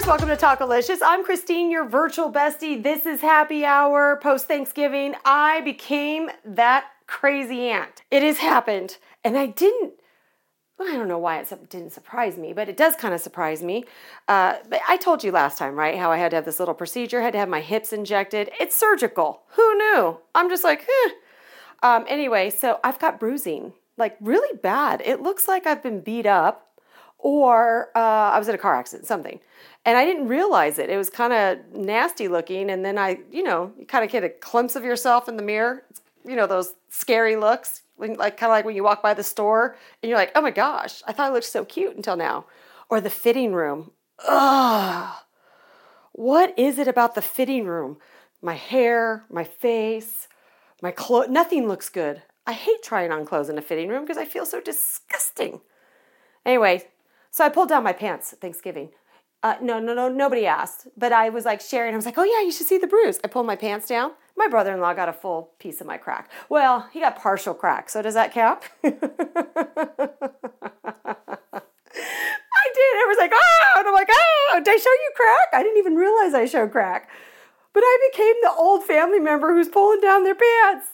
Talkers. Welcome to Talkalicious. I'm Christine, your virtual bestie. This is happy hour post Thanksgiving. I became that crazy aunt. It has happened. And I didn't, I don't know why it didn't surprise me, but it does kind of surprise me. Uh, I told you last time, right? How I had to have this little procedure, had to have my hips injected. It's surgical. Who knew? I'm just like, eh. Um, anyway, so I've got bruising, like really bad. It looks like I've been beat up or uh, I was in a car accident, something. And I didn't realize it. It was kind of nasty looking. And then I, you know, you kind of get a glimpse of yourself in the mirror. You know, those scary looks, like kind of like when you walk by the store and you're like, oh my gosh, I thought I looked so cute until now. Or the fitting room. Ugh. What is it about the fitting room? My hair, my face, my clothes, nothing looks good. I hate trying on clothes in a fitting room because I feel so disgusting. Anyway, so I pulled down my pants Thanksgiving. Uh, no, no, no, nobody asked. But I was like sharing. I was like, oh, yeah, you should see the bruise. I pulled my pants down. My brother in law got a full piece of my crack. Well, he got partial crack. So does that count? I did. Was like, oh, and I'm like, oh, did I show you crack? I didn't even realize I showed crack. But I became the old family member who's pulling down their pants.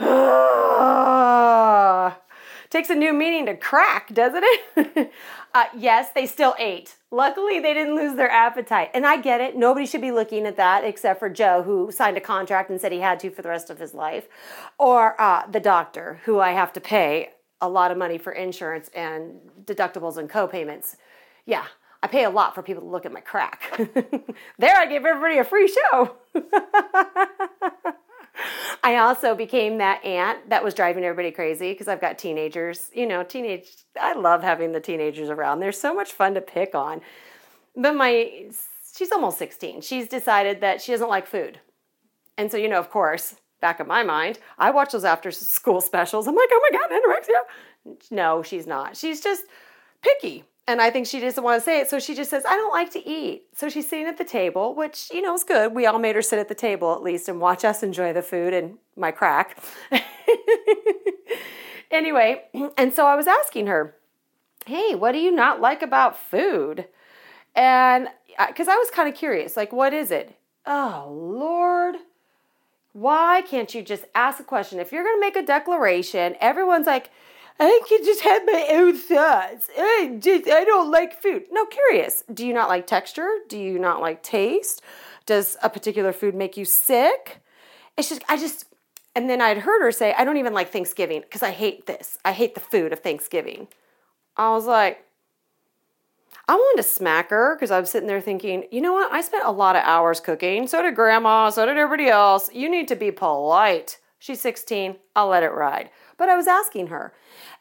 Takes a new meaning to crack, doesn't it? uh, yes, they still ate. Luckily, they didn't lose their appetite. And I get it. Nobody should be looking at that except for Joe, who signed a contract and said he had to for the rest of his life, or uh, the doctor, who I have to pay a lot of money for insurance and deductibles and co-payments. Yeah, I pay a lot for people to look at my crack. there, I give everybody a free show. I also became that aunt that was driving everybody crazy because I've got teenagers. You know, teenage, I love having the teenagers around. They're so much fun to pick on. But my, she's almost 16. She's decided that she doesn't like food. And so, you know, of course, back in my mind, I watch those after school specials. I'm like, oh my God, anorexia. No, she's not. She's just picky. And I think she doesn't want to say it, so she just says, I don't like to eat. So she's sitting at the table, which, you know, is good. We all made her sit at the table at least and watch us enjoy the food and my crack. anyway, and so I was asking her, hey, what do you not like about food? And because I was kind of curious, like, what is it? Oh, Lord. Why can't you just ask a question? If you're going to make a declaration, everyone's like, I can just have my own thoughts. I just I don't like food. No, curious. Do you not like texture? Do you not like taste? Does a particular food make you sick? It's just I just and then I'd heard her say, I don't even like Thanksgiving because I hate this. I hate the food of Thanksgiving. I was like, I wanted to smack her because I was sitting there thinking, you know what? I spent a lot of hours cooking. So did grandma. So did everybody else. You need to be polite. She's 16. I'll let it ride. But I was asking her.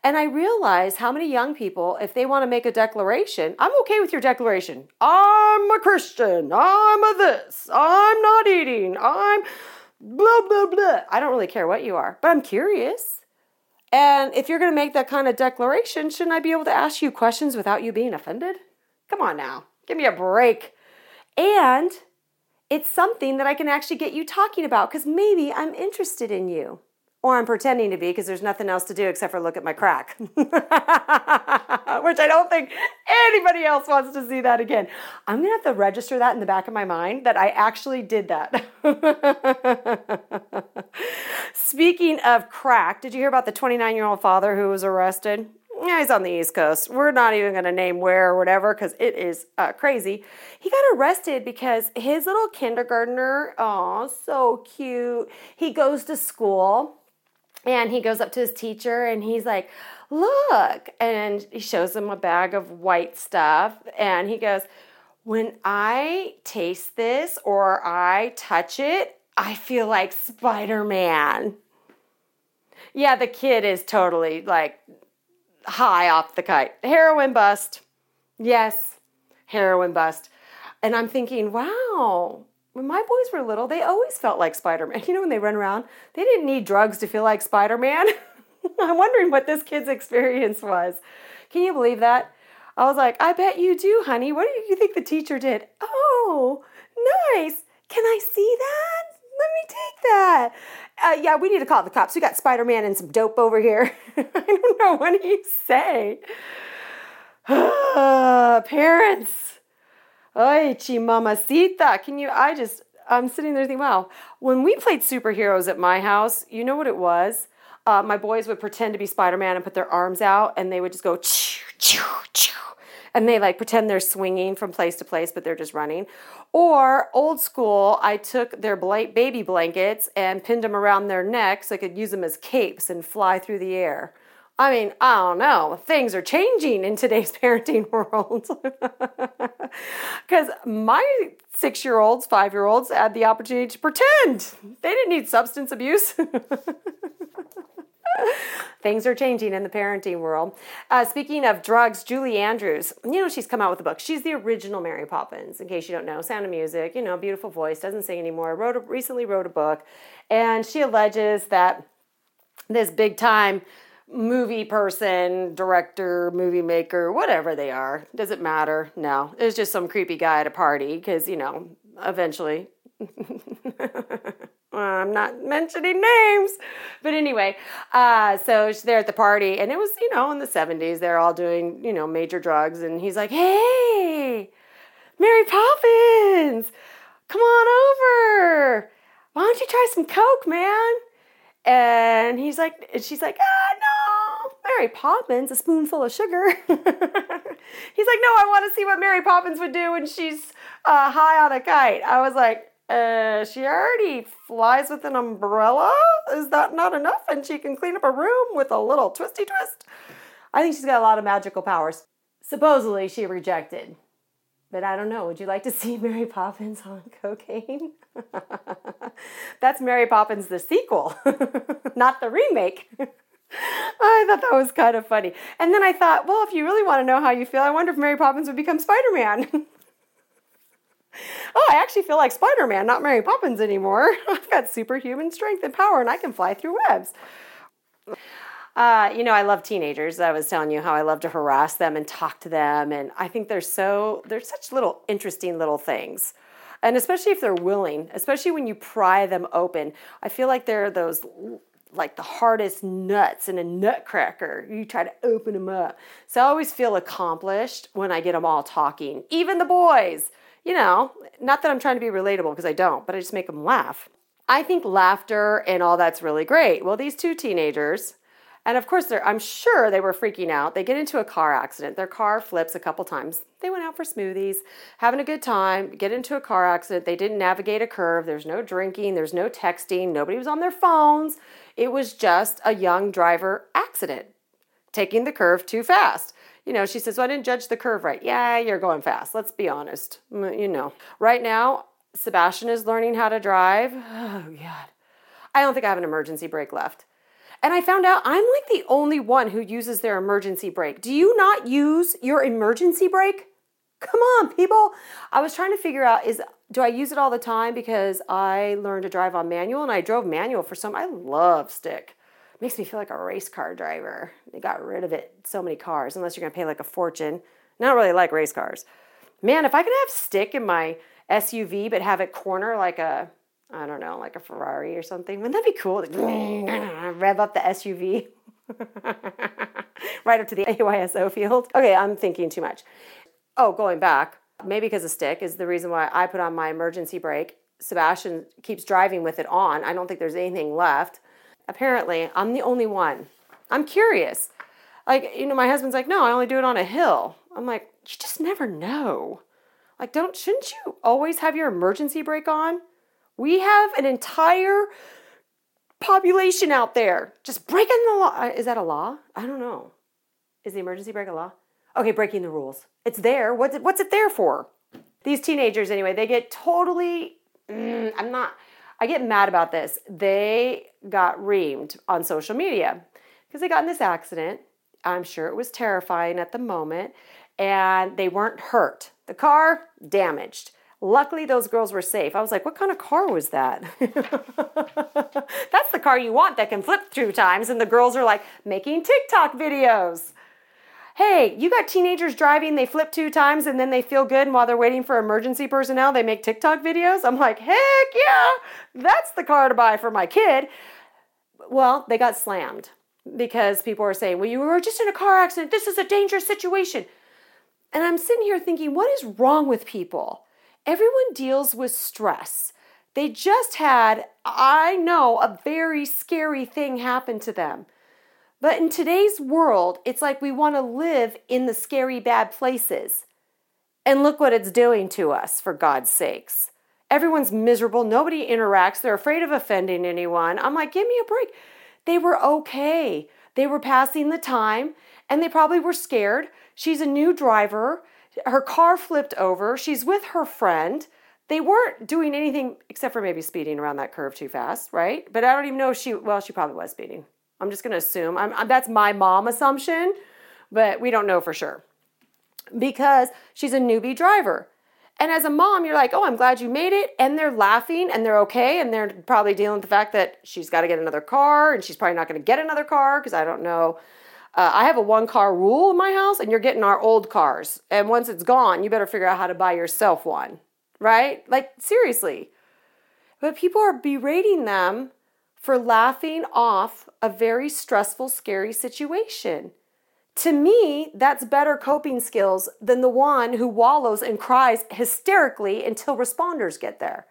And I realized how many young people, if they want to make a declaration, I'm okay with your declaration. I'm a Christian. I'm a this. I'm not eating. I'm blah, blah, blah. I don't really care what you are, but I'm curious. And if you're going to make that kind of declaration, shouldn't I be able to ask you questions without you being offended? Come on now. Give me a break. And it's something that I can actually get you talking about because maybe I'm interested in you. Or I'm pretending to be because there's nothing else to do except for look at my crack. Which I don't think anybody else wants to see that again. I'm to have to register that in the back of my mind that I actually did that. Speaking of crack, did you hear about the 29 year old father who was arrested? Yeah, he's on the East Coast. We're not even going to name where or whatever because it is uh, crazy. He got arrested because his little kindergartner, oh, so cute. He goes to school and he goes up to his teacher and he's like, Look. And he shows him a bag of white stuff. And he goes, When I taste this or I touch it, I feel like Spider Man. Yeah, the kid is totally like high off the kite. Heroin bust. Yes, heroin bust. And I'm thinking, wow, when my boys were little, they always felt like Spider Man. You know, when they run around, they didn't need drugs to feel like Spider Man. I'm wondering what this kid's experience was. Can you believe that? I was like, I bet you do, honey. What do you think the teacher did? Oh, nice. Can I see that? Let me take that. Uh, yeah, we need to call the cops. We got Spider Man and some dope over here. I don't know. What do you say? parents Ay, mamacita. Can you? I just, I'm sitting there thinking, wow. When we played superheroes at my house, you know what it was? Uh, my boys would pretend to be Spider Man and put their arms out, and they would just go choo, choo, choo. And they like pretend they're swinging from place to place, but they're just running. Or old school, I took their baby blankets and pinned them around their necks so I could use them as capes and fly through the air. I mean, I don't know. Things are changing in today's parenting world. Because my six year olds, five year olds had the opportunity to pretend. They didn't need substance abuse. Things are changing in the parenting world. Uh, speaking of drugs, Julie Andrews, you know, she's come out with a book. She's the original Mary Poppins, in case you don't know. Sound of Music, you know, beautiful voice, doesn't sing anymore. Wrote a, recently wrote a book, and she alleges that this big time movie person, director, movie maker, whatever they are. Doesn't matter. No, it's just some creepy guy at a party because, you know, eventually. I'm not mentioning names. But anyway, uh, so she's there at the party, and it was, you know, in the 70s. They're all doing, you know, major drugs. And he's like, hey, Mary Poppins, come on over. Why don't you try some Coke, man? And he's like, and she's like, ah, no, Mary Poppins, a spoonful of sugar. he's like, no, I want to see what Mary Poppins would do when she's uh, high on a kite. I was like, uh, she already flies with an umbrella. Is that not enough? And she can clean up a room with a little twisty twist. I think she's got a lot of magical powers. Supposedly, she rejected. But I don't know. Would you like to see Mary Poppins on cocaine? That's Mary Poppins, the sequel, not the remake. I thought that was kind of funny. And then I thought, well, if you really want to know how you feel, I wonder if Mary Poppins would become Spider Man. oh, I actually feel like Spider Man, not Mary Poppins anymore. I've got superhuman strength and power, and I can fly through webs. Uh, you know, I love teenagers. I was telling you how I love to harass them and talk to them, and I think they're so they're such little interesting little things. And especially if they're willing, especially when you pry them open, I feel like they're those like the hardest nuts in a nutcracker. You try to open them up. So I always feel accomplished when I get them all talking, even the boys. You know, not that I'm trying to be relatable because I don't, but I just make them laugh. I think laughter and all that's really great. Well, these two teenagers, and of course, they're, I'm sure they were freaking out. They get into a car accident. Their car flips a couple times. They went out for smoothies, having a good time, get into a car accident. They didn't navigate a curve. There's no drinking, there's no texting, nobody was on their phones. It was just a young driver accident, taking the curve too fast. You know, she says, well, I didn't judge the curve right. Yeah, you're going fast. Let's be honest. You know, right now, Sebastian is learning how to drive. Oh, God. I don't think I have an emergency brake left. And I found out I'm like the only one who uses their emergency brake. Do you not use your emergency brake? Come on, people. I was trying to figure out is do I use it all the time because I learned to drive on manual and I drove manual for some I love stick. It makes me feel like a race car driver. They got rid of it so many cars unless you're going to pay like a fortune. I don't really like race cars. Man, if I could have stick in my SUV but have it corner like a I don't know, like a Ferrari or something. Wouldn't that be cool? Rev up the SUV right up to the AYSO field. Okay, I'm thinking too much. Oh, going back, maybe because of stick is the reason why I put on my emergency brake. Sebastian keeps driving with it on. I don't think there's anything left. Apparently, I'm the only one. I'm curious. Like, you know, my husband's like, no, I only do it on a hill. I'm like, you just never know. Like, don't, shouldn't you always have your emergency brake on? We have an entire population out there just breaking the law. Uh, is that a law? I don't know. Is the emergency brake a law? Okay, breaking the rules. It's there. What's it, what's it there for? These teenagers, anyway, they get totally. Mm, I'm not. I get mad about this. They got reamed on social media because they got in this accident. I'm sure it was terrifying at the moment, and they weren't hurt. The car damaged. Luckily, those girls were safe. I was like, what kind of car was that? That's the car you want that can flip through times. And the girls are like, making TikTok videos. Hey, you got teenagers driving, they flip two times and then they feel good. And while they're waiting for emergency personnel, they make TikTok videos. I'm like, heck yeah, that's the car to buy for my kid. Well, they got slammed because people were saying, well, you were just in a car accident. This is a dangerous situation. And I'm sitting here thinking, what is wrong with people? Everyone deals with stress. They just had, I know, a very scary thing happen to them. But in today's world, it's like we want to live in the scary, bad places. And look what it's doing to us, for God's sakes. Everyone's miserable. Nobody interacts. They're afraid of offending anyone. I'm like, give me a break. They were okay. They were passing the time and they probably were scared. She's a new driver. Her car flipped over. She's with her friend. They weren't doing anything except for maybe speeding around that curve too fast, right? But I don't even know if she, well, she probably was speeding. I'm just going to assume. I'm, that's my mom assumption, but we don't know for sure because she's a newbie driver. And as a mom, you're like, oh, I'm glad you made it. And they're laughing and they're okay. And they're probably dealing with the fact that she's got to get another car and she's probably not going to get another car because I don't know. Uh, I have a one car rule in my house and you're getting our old cars. And once it's gone, you better figure out how to buy yourself one, right? Like, seriously. But people are berating them for laughing off a very stressful, scary situation. To me, that's better coping skills than the one who wallows and cries hysterically until responders get there.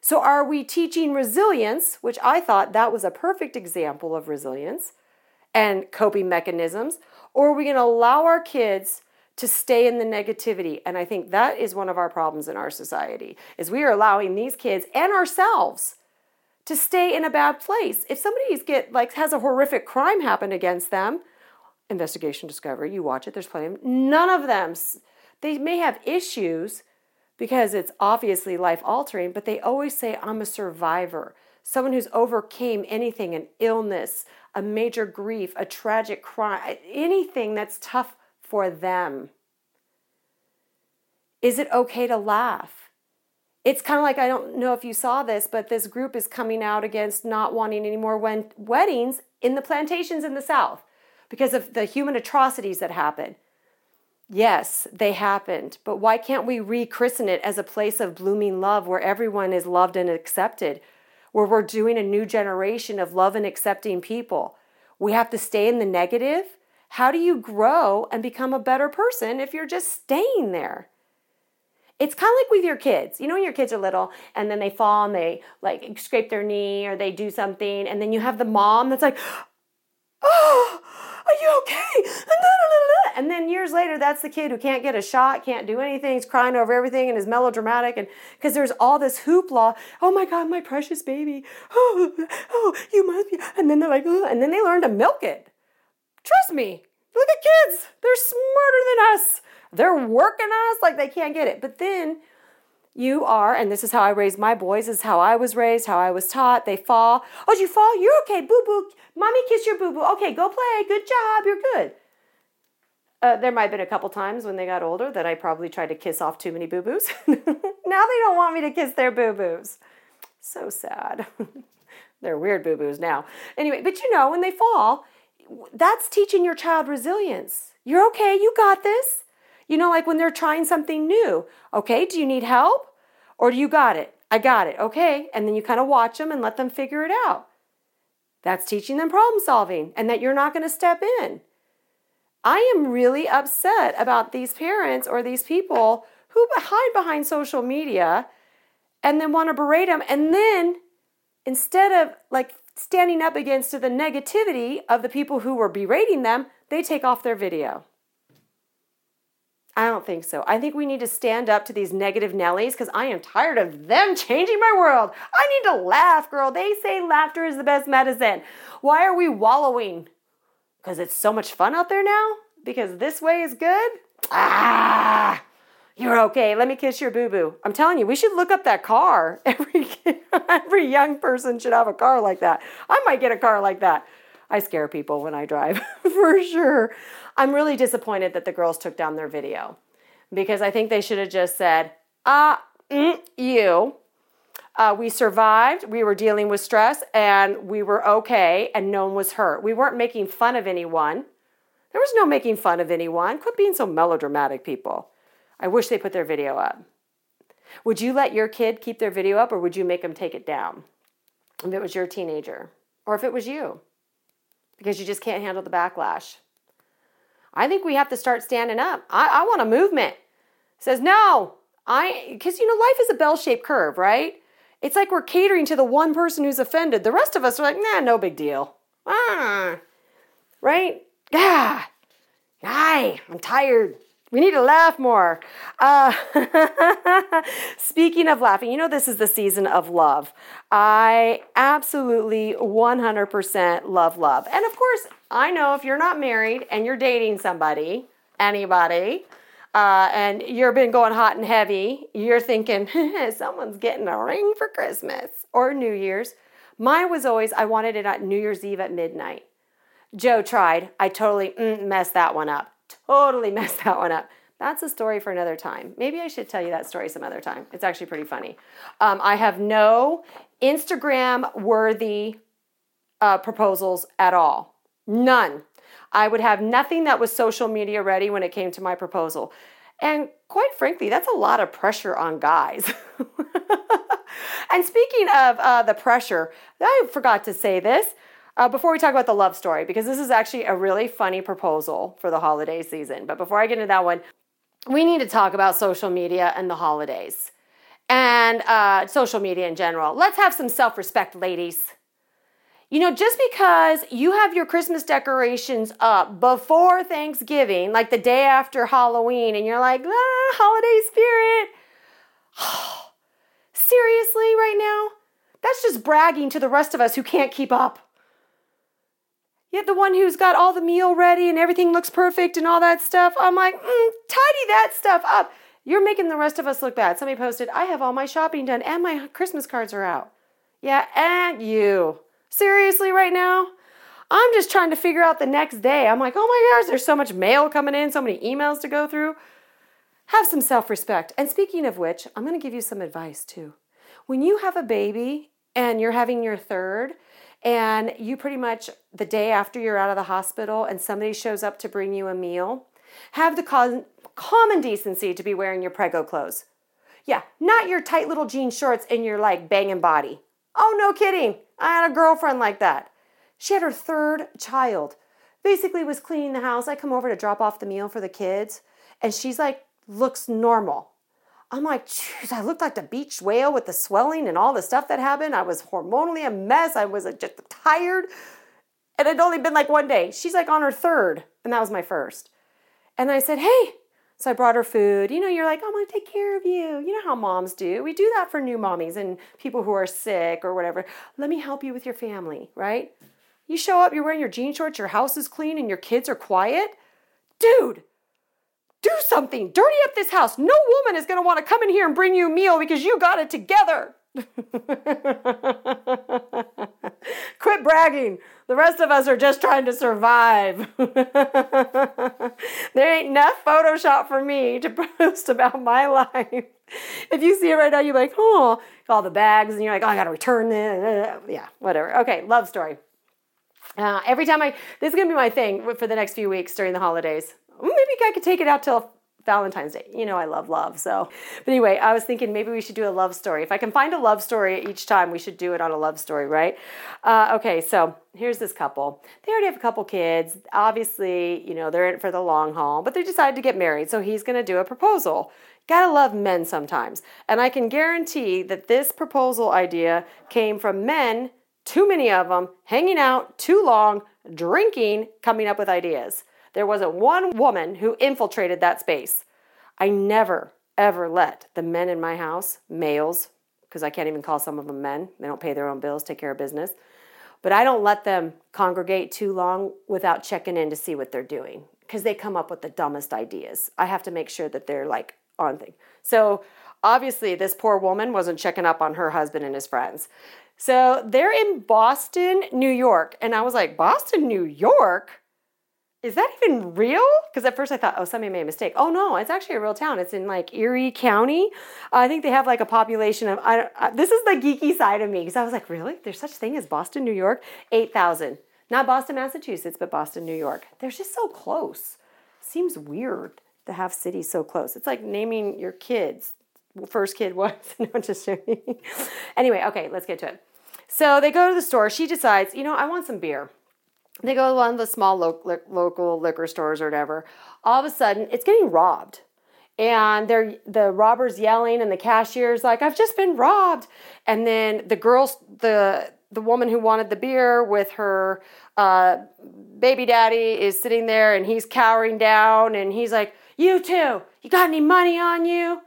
So, are we teaching resilience, which I thought that was a perfect example of resilience and coping mechanisms, or are we going to allow our kids to stay in the negativity? And I think that is one of our problems in our society is we are allowing these kids and ourselves to stay in a bad place. If somebody's get like has a horrific crime happen against them, investigation discovery, you watch it, there's plenty of none of them they may have issues because it's obviously life altering, but they always say I'm a survivor. Someone who's overcame anything, an illness, a major grief, a tragic crime, anything that's tough for them. Is it okay to laugh? It's kind of like I don't know if you saw this, but this group is coming out against not wanting any more weddings in the plantations in the South because of the human atrocities that happen. Yes, they happened, but why can't we rechristen it as a place of blooming love where everyone is loved and accepted, where we're doing a new generation of love and accepting people? We have to stay in the negative. How do you grow and become a better person if you're just staying there? It's kind of like with your kids. You know, when your kids are little and then they fall and they like scrape their knee or they do something, and then you have the mom that's like, Oh, are you okay? And then years later, that's the kid who can't get a shot, can't do anything, he's crying over everything and is melodramatic. And because there's all this hoopla, oh my God, my precious baby. Oh, oh, you must be. And then they're like, oh, and then they learn to milk it. Trust me, look at kids. They're smarter than us. They're working us like they can't get it. But then you are, and this is how I raised my boys, this is how I was raised, how I was taught. They fall. Oh, did you fall? You're okay. Boo boo. Mommy kiss your boo boo. Okay, go play. Good job. You're good. Uh, there might have been a couple times when they got older that I probably tried to kiss off too many boo boos. now they don't want me to kiss their boo boos. So sad. They're weird boo boos now. Anyway, but you know, when they fall, that's teaching your child resilience. You're okay. You got this. You know, like when they're trying something new. Okay, do you need help? Or do you got it? I got it. Okay. And then you kind of watch them and let them figure it out. That's teaching them problem solving and that you're not going to step in. I am really upset about these parents or these people who hide behind social media and then want to berate them. And then instead of like standing up against the negativity of the people who were berating them, they take off their video. I don't think so. I think we need to stand up to these negative Nellies because I am tired of them changing my world. I need to laugh, girl. They say laughter is the best medicine. Why are we wallowing? Because it's so much fun out there now? Because this way is good? Ah, you're okay. Let me kiss your boo boo. I'm telling you, we should look up that car. Every, every young person should have a car like that. I might get a car like that. I scare people when I drive, for sure. I'm really disappointed that the girls took down their video because I think they should have just said, ah, mm, you. Uh, we survived, we were dealing with stress, and we were okay, and no one was hurt. We weren't making fun of anyone. There was no making fun of anyone. Quit being so melodramatic, people. I wish they put their video up. Would you let your kid keep their video up, or would you make them take it down if it was your teenager, or if it was you? Because you just can't handle the backlash. I think we have to start standing up. I, I want a movement. Says, no, I, because you know, life is a bell shaped curve, right? It's like we're catering to the one person who's offended. The rest of us are like, nah, no big deal. Ah, right? Yeah. Hi, I'm tired. We need to laugh more. Uh, speaking of laughing, you know, this is the season of love. I absolutely 100% love love. And of course, I know if you're not married and you're dating somebody, anybody, uh, and you've been going hot and heavy, you're thinking, someone's getting a ring for Christmas or New Year's. Mine was always, I wanted it at New Year's Eve at midnight. Joe tried. I totally mm, messed that one up. Totally messed that one up. That's a story for another time. Maybe I should tell you that story some other time. It's actually pretty funny. Um, I have no Instagram worthy uh, proposals at all. None. I would have nothing that was social media ready when it came to my proposal. And quite frankly, that's a lot of pressure on guys. and speaking of uh, the pressure, I forgot to say this uh, before we talk about the love story, because this is actually a really funny proposal for the holiday season. But before I get into that one, we need to talk about social media and the holidays and uh, social media in general. Let's have some self respect, ladies. You know, just because you have your Christmas decorations up before Thanksgiving, like the day after Halloween, and you're like, ah, holiday spirit. Seriously, right now? That's just bragging to the rest of us who can't keep up. Yet the one who's got all the meal ready and everything looks perfect and all that stuff, I'm like, mm, tidy that stuff up. You're making the rest of us look bad. Somebody posted, I have all my shopping done and my Christmas cards are out. Yeah, and you. Seriously, right now? I'm just trying to figure out the next day. I'm like, oh my gosh, there's so much mail coming in, so many emails to go through. Have some self respect. And speaking of which, I'm going to give you some advice too. When you have a baby and you're having your third, and you pretty much the day after you're out of the hospital and somebody shows up to bring you a meal, have the common decency to be wearing your prego clothes. Yeah, not your tight little jean shorts and your like banging body. Oh, no kidding. I had a girlfriend like that. She had her third child. Basically was cleaning the house. I come over to drop off the meal for the kids and she's like looks normal. I'm like, jeez, I looked like the beach whale with the swelling and all the stuff that happened. I was hormonally a mess. I was uh, just tired. And it'd only been like one day. She's like on her third, and that was my first. And I said, hey. So I brought her food. You know, you're like, I'm gonna take care of you. You know how moms do. We do that for new mommies and people who are sick or whatever. Let me help you with your family, right? You show up, you're wearing your jean shorts, your house is clean, and your kids are quiet. Dude, do something. Dirty up this house. No woman is going to want to come in here and bring you a meal because you got it together. Quit bragging. The rest of us are just trying to survive. there ain't enough Photoshop for me to post about my life. If you see it right now, you're like, oh, all the bags, and you're like, oh, I got to return this. Yeah, whatever. Okay, love story. Uh, every time I, this is to be my thing for the next few weeks during the holidays maybe I could take it out till Valentine's Day. You know, I love love. So, but anyway, I was thinking maybe we should do a love story. If I can find a love story each time, we should do it on a love story, right? Uh, okay, so here's this couple. They already have a couple kids. Obviously, you know, they're in for the long haul, but they decided to get married. So he's going to do a proposal. Gotta love men sometimes. And I can guarantee that this proposal idea came from men, too many of them, hanging out too long, drinking, coming up with ideas. There wasn't one woman who infiltrated that space. I never, ever let the men in my house, males, because I can't even call some of them men, they don't pay their own bills, take care of business, but I don't let them congregate too long without checking in to see what they're doing because they come up with the dumbest ideas. I have to make sure that they're like on thing. So obviously, this poor woman wasn't checking up on her husband and his friends. So they're in Boston, New York. And I was like, Boston, New York? Is that even real? Because at first I thought, oh, somebody made a mistake. Oh no, it's actually a real town. It's in like Erie County. I think they have like a population of. I, I, this is the geeky side of me because I was like, really? There's such thing as Boston, New York? Eight thousand. Not Boston, Massachusetts, but Boston, New York. They're just so close. Seems weird to have cities so close. It's like naming your kids. First kid was no, just anyway, okay, let's get to it. So they go to the store. She decides, you know, I want some beer. They go to one of the small lo- local liquor stores or whatever. All of a sudden, it's getting robbed. And they're the robbers yelling and the cashier's like i've just been robbed. And then the girls the the woman who wanted the beer with her uh, baby daddy is sitting there and he's cowering down and he's like you too. You got any money on you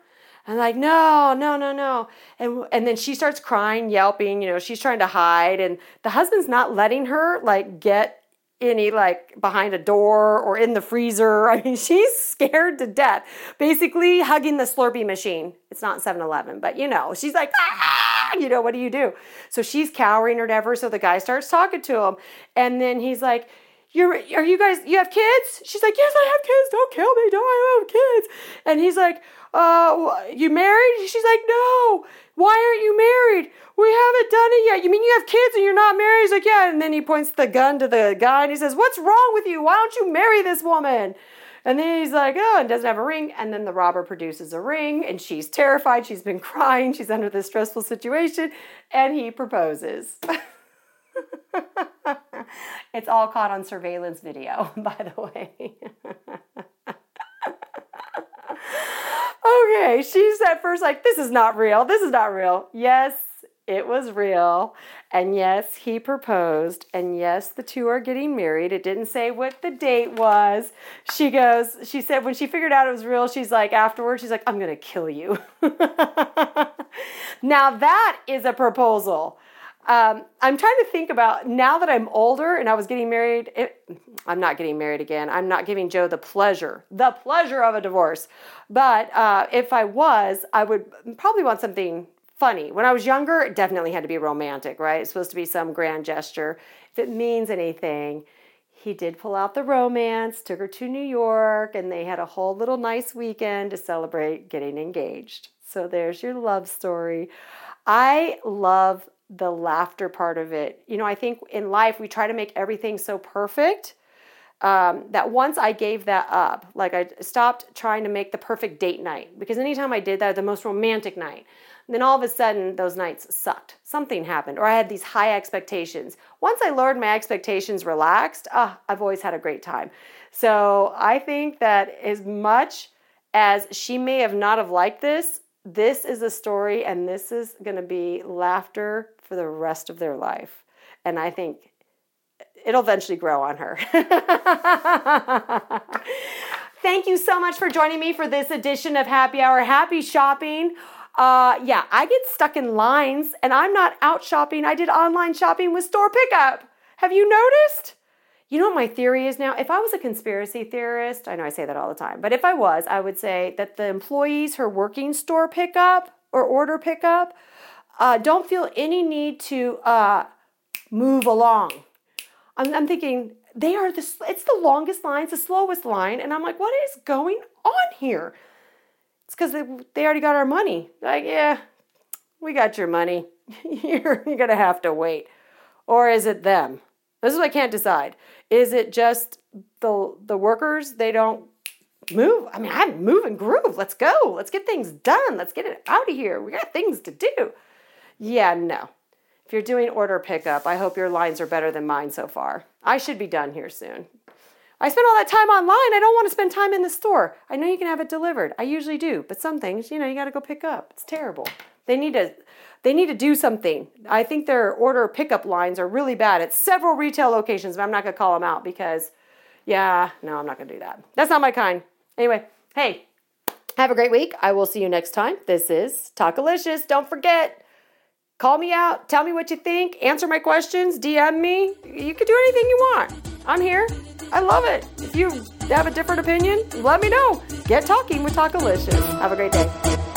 and like no no no no and and then she starts crying yelping you know she's trying to hide and the husband's not letting her like get any like behind a door or in the freezer. I mean, she's scared to death, basically hugging the Slurpee machine. It's not 7 Eleven, but you know, she's like, ah, you know, what do you do? So she's cowering or whatever. So the guy starts talking to him. And then he's like, you're, are you guys, you have kids? She's like, yes, I have kids. Don't kill me. Don't I have kids? And he's like, uh, you married? She's like, no. Why aren't you married? We haven't done it yet. You mean you have kids and you're not married? He's like, yeah. And then he points the gun to the guy and he says, what's wrong with you? Why don't you marry this woman? And then he's like, oh, and doesn't have a ring. And then the robber produces a ring and she's terrified. She's been crying. She's under this stressful situation. And he proposes. it's all caught on surveillance video, by the way. okay, she's at first like, this is not real. This is not real. Yes, it was real. And yes, he proposed. And yes, the two are getting married. It didn't say what the date was. She goes, she said when she figured out it was real, she's like, afterwards, she's like, I'm going to kill you. now that is a proposal. Um, I'm trying to think about now that I'm older and I was getting married. It, I'm not getting married again. I'm not giving Joe the pleasure, the pleasure of a divorce. But uh, if I was, I would probably want something funny. When I was younger, it definitely had to be romantic, right? It's supposed to be some grand gesture. If it means anything, he did pull out the romance, took her to New York, and they had a whole little nice weekend to celebrate getting engaged. So there's your love story. I love the laughter part of it. You know, I think in life we try to make everything so perfect um, that once I gave that up, like I stopped trying to make the perfect date night because anytime I did that, the most romantic night, then all of a sudden those nights sucked. Something happened, or I had these high expectations. Once I lowered my expectations, relaxed, ah, I've always had a great time. So I think that as much as she may have not have liked this, this is a story and this is going to be laughter for the rest of their life. And I think it'll eventually grow on her. Thank you so much for joining me for this edition of Happy Hour. Happy shopping. Uh, yeah, I get stuck in lines and I'm not out shopping. I did online shopping with store pickup. Have you noticed? You know what my theory is now? If I was a conspiracy theorist, I know I say that all the time, but if I was, I would say that the employees who are working store pickup or order pickup uh, don't feel any need to uh, move along. I'm, I'm, thinking they are the it's the longest line, it's the slowest line, and I'm like, what is going on here? It's because they they already got our money. Like, yeah, we got your money. you're you're gonna have to wait, or is it them? This is what I can't decide. Is it just the the workers? They don't move. I mean, I'm moving groove. Let's go. Let's get things done. Let's get it out of here. We got things to do. Yeah, no. If you're doing order pickup, I hope your lines are better than mine so far. I should be done here soon. I spend all that time online. I don't want to spend time in the store. I know you can have it delivered. I usually do, but some things, you know, you got to go pick up. It's terrible. They need to they need to do something. I think their order pickup lines are really bad at several retail locations, but I'm not going to call them out because yeah, no, I'm not going to do that. That's not my kind. Anyway, hey, have a great week. I will see you next time. This is Talkalicious. Don't forget Call me out, tell me what you think, answer my questions, DM me. You can do anything you want. I'm here. I love it. If you have a different opinion, let me know. Get talking with Talkalicious. Have a great day.